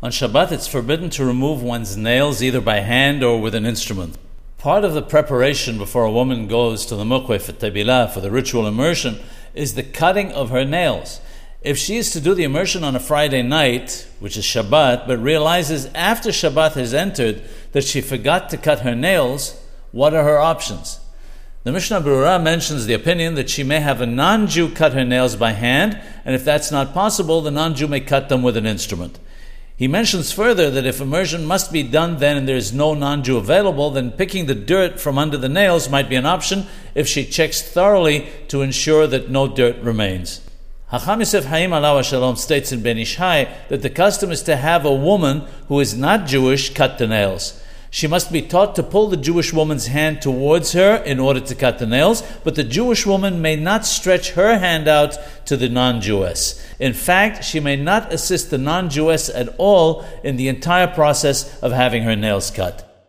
On Shabbat, it's forbidden to remove one's nails either by hand or with an instrument. Part of the preparation before a woman goes to the mikveh for tebilah, for the ritual immersion, is the cutting of her nails. If she is to do the immersion on a Friday night, which is Shabbat, but realizes after Shabbat has entered that she forgot to cut her nails, what are her options? The Mishnah Berurah mentions the opinion that she may have a non Jew cut her nails by hand, and if that's not possible, the non Jew may cut them with an instrument. He mentions further that if immersion must be done then and there is no non Jew available, then picking the dirt from under the nails might be an option if she checks thoroughly to ensure that no dirt remains. Hacham Yosef Haim Alaw Shalom states in Ben Ish Hai that the custom is to have a woman who is not Jewish cut the nails. She must be taught to pull the Jewish woman's hand towards her in order to cut the nails, but the Jewish woman may not stretch her hand out to the non Jewess. In fact, she may not assist the non Jewess at all in the entire process of having her nails cut.